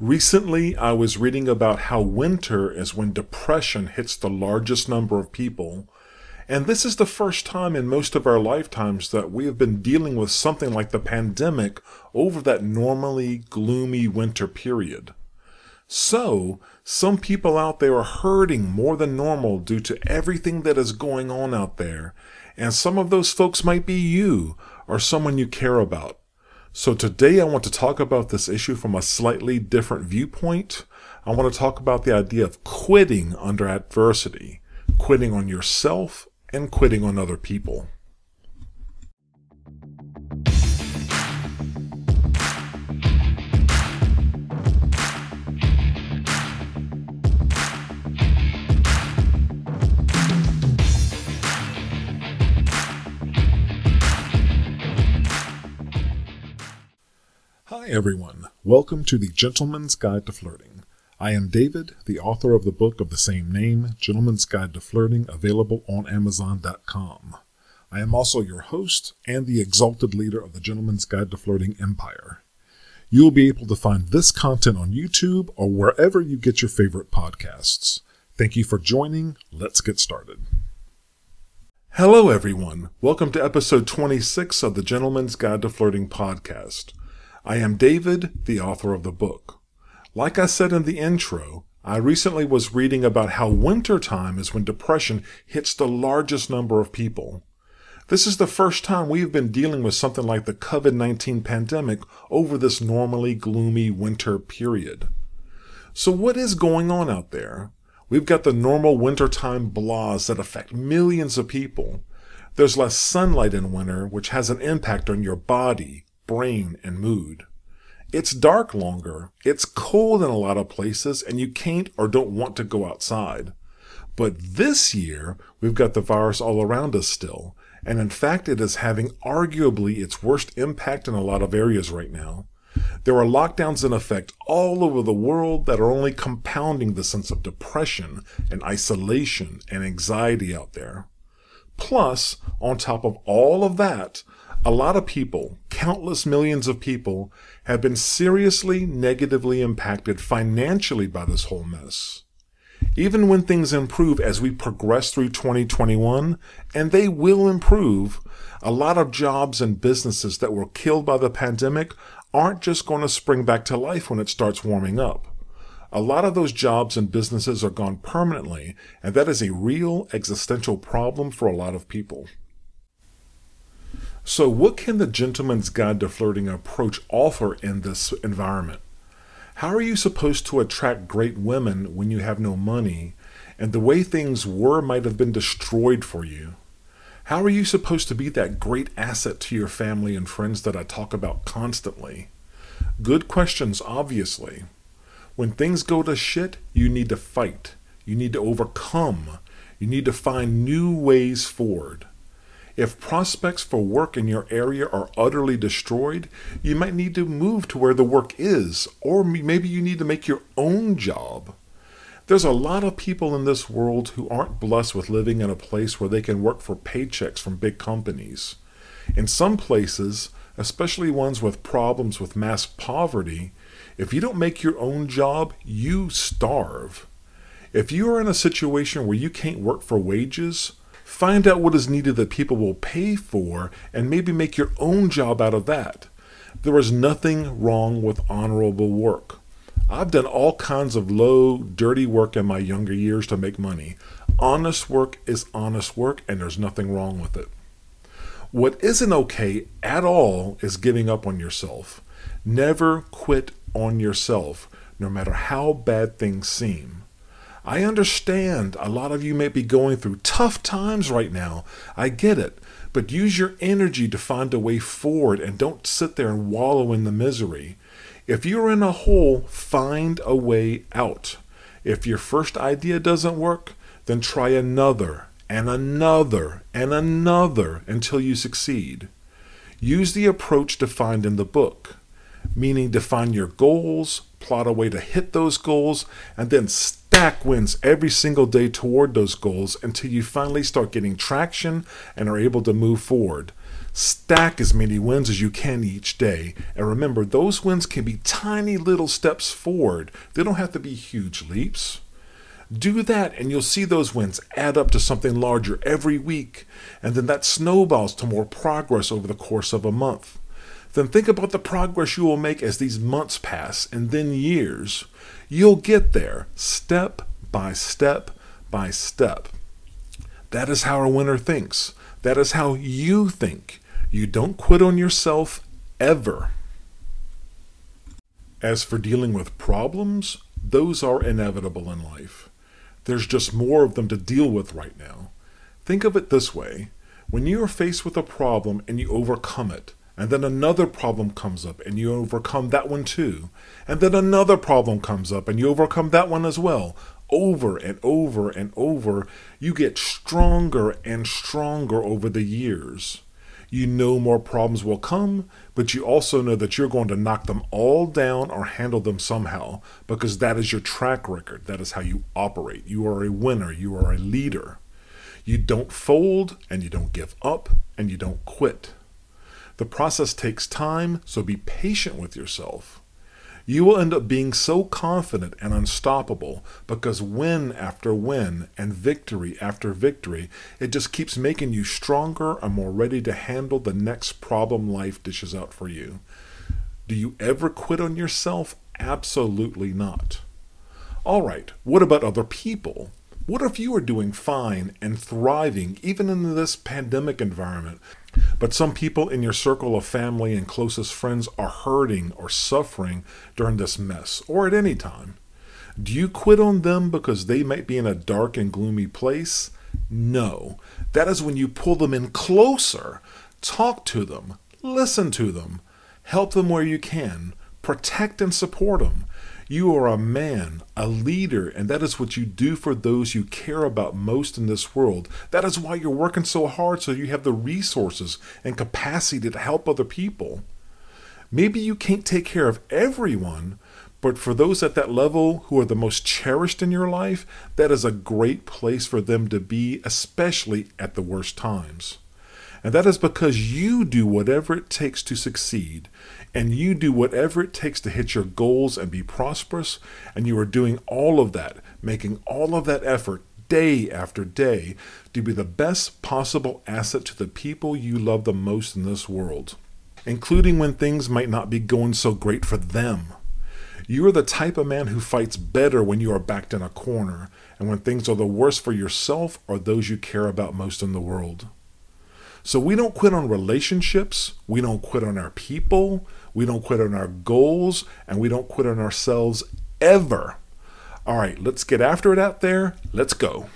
Recently, I was reading about how winter is when depression hits the largest number of people. And this is the first time in most of our lifetimes that we have been dealing with something like the pandemic over that normally gloomy winter period. So, some people out there are hurting more than normal due to everything that is going on out there. And some of those folks might be you or someone you care about. So today I want to talk about this issue from a slightly different viewpoint. I want to talk about the idea of quitting under adversity, quitting on yourself and quitting on other people. Hi, everyone. Welcome to the Gentlemen's Guide to Flirting. I am David, the author of the book of the same name, Gentlemen's Guide to Flirting, available on Amazon.com. I am also your host and the exalted leader of the Gentlemen's Guide to Flirting Empire. You will be able to find this content on YouTube or wherever you get your favorite podcasts. Thank you for joining. Let's get started. Hello, everyone. Welcome to episode 26 of the Gentlemen's Guide to Flirting podcast. I am David, the author of the book. Like I said in the intro, I recently was reading about how winter time is when depression hits the largest number of people. This is the first time we have been dealing with something like the COVID 19 pandemic over this normally gloomy winter period. So, what is going on out there? We've got the normal wintertime blahs that affect millions of people. There's less sunlight in winter, which has an impact on your body, brain, and mood. It's dark longer, it's cold in a lot of places, and you can't or don't want to go outside. But this year, we've got the virus all around us still, and in fact, it is having arguably its worst impact in a lot of areas right now. There are lockdowns in effect all over the world that are only compounding the sense of depression and isolation and anxiety out there. Plus, on top of all of that, a lot of people, countless millions of people, have been seriously negatively impacted financially by this whole mess. Even when things improve as we progress through 2021, and they will improve, a lot of jobs and businesses that were killed by the pandemic aren't just going to spring back to life when it starts warming up. A lot of those jobs and businesses are gone permanently, and that is a real existential problem for a lot of people. So, what can the Gentlemen's Guide to Flirting approach offer in this environment? How are you supposed to attract great women when you have no money and the way things were might have been destroyed for you? How are you supposed to be that great asset to your family and friends that I talk about constantly? Good questions, obviously. When things go to shit, you need to fight. You need to overcome. You need to find new ways forward. If prospects for work in your area are utterly destroyed, you might need to move to where the work is, or maybe you need to make your own job. There's a lot of people in this world who aren't blessed with living in a place where they can work for paychecks from big companies. In some places, especially ones with problems with mass poverty, if you don't make your own job, you starve. If you are in a situation where you can't work for wages, Find out what is needed that people will pay for and maybe make your own job out of that. There is nothing wrong with honorable work. I've done all kinds of low, dirty work in my younger years to make money. Honest work is honest work, and there's nothing wrong with it. What isn't okay at all is giving up on yourself. Never quit on yourself, no matter how bad things seem. I understand a lot of you may be going through tough times right now. I get it. But use your energy to find a way forward and don't sit there and wallow in the misery. If you're in a hole, find a way out. If your first idea doesn't work, then try another and another and another until you succeed. Use the approach defined in the book, meaning define your goals, plot a way to hit those goals, and then stack wins every single day toward those goals until you finally start getting traction and are able to move forward. Stack as many wins as you can each day. And remember, those wins can be tiny little steps forward, they don't have to be huge leaps. Do that, and you'll see those wins add up to something larger every week, and then that snowballs to more progress over the course of a month. Then think about the progress you will make as these months pass and then years. You'll get there step by step by step. That is how a winner thinks. That is how you think. You don't quit on yourself ever. As for dealing with problems, those are inevitable in life. There's just more of them to deal with right now. Think of it this way when you are faced with a problem and you overcome it, and then another problem comes up and you overcome that one too, and then another problem comes up and you overcome that one as well, over and over and over, you get stronger and stronger over the years. You know more problems will come, but you also know that you're going to knock them all down or handle them somehow because that is your track record. That is how you operate. You are a winner, you are a leader. You don't fold and you don't give up and you don't quit. The process takes time, so be patient with yourself you will end up being so confident and unstoppable because win after win and victory after victory, it just keeps making you stronger and more ready to handle the next problem life dishes out for you. Do you ever quit on yourself? Absolutely not. All right, what about other people? What if you are doing fine and thriving even in this pandemic environment, but some people in your circle of family and closest friends are hurting or suffering during this mess or at any time. Do you quit on them because they might be in a dark and gloomy place? No. That is when you pull them in closer, talk to them, listen to them, help them where you can, protect and support them. You are a man, a leader, and that is what you do for those you care about most in this world. That is why you're working so hard so you have the resources and capacity to help other people. Maybe you can't take care of everyone, but for those at that level who are the most cherished in your life, that is a great place for them to be, especially at the worst times. And that is because you do whatever it takes to succeed, and you do whatever it takes to hit your goals and be prosperous, and you are doing all of that, making all of that effort day after day to be the best possible asset to the people you love the most in this world, including when things might not be going so great for them. You are the type of man who fights better when you are backed in a corner and when things are the worst for yourself or those you care about most in the world. So we don't quit on relationships, we don't quit on our people, we don't quit on our goals, and we don't quit on ourselves ever. All right, let's get after it out there. Let's go.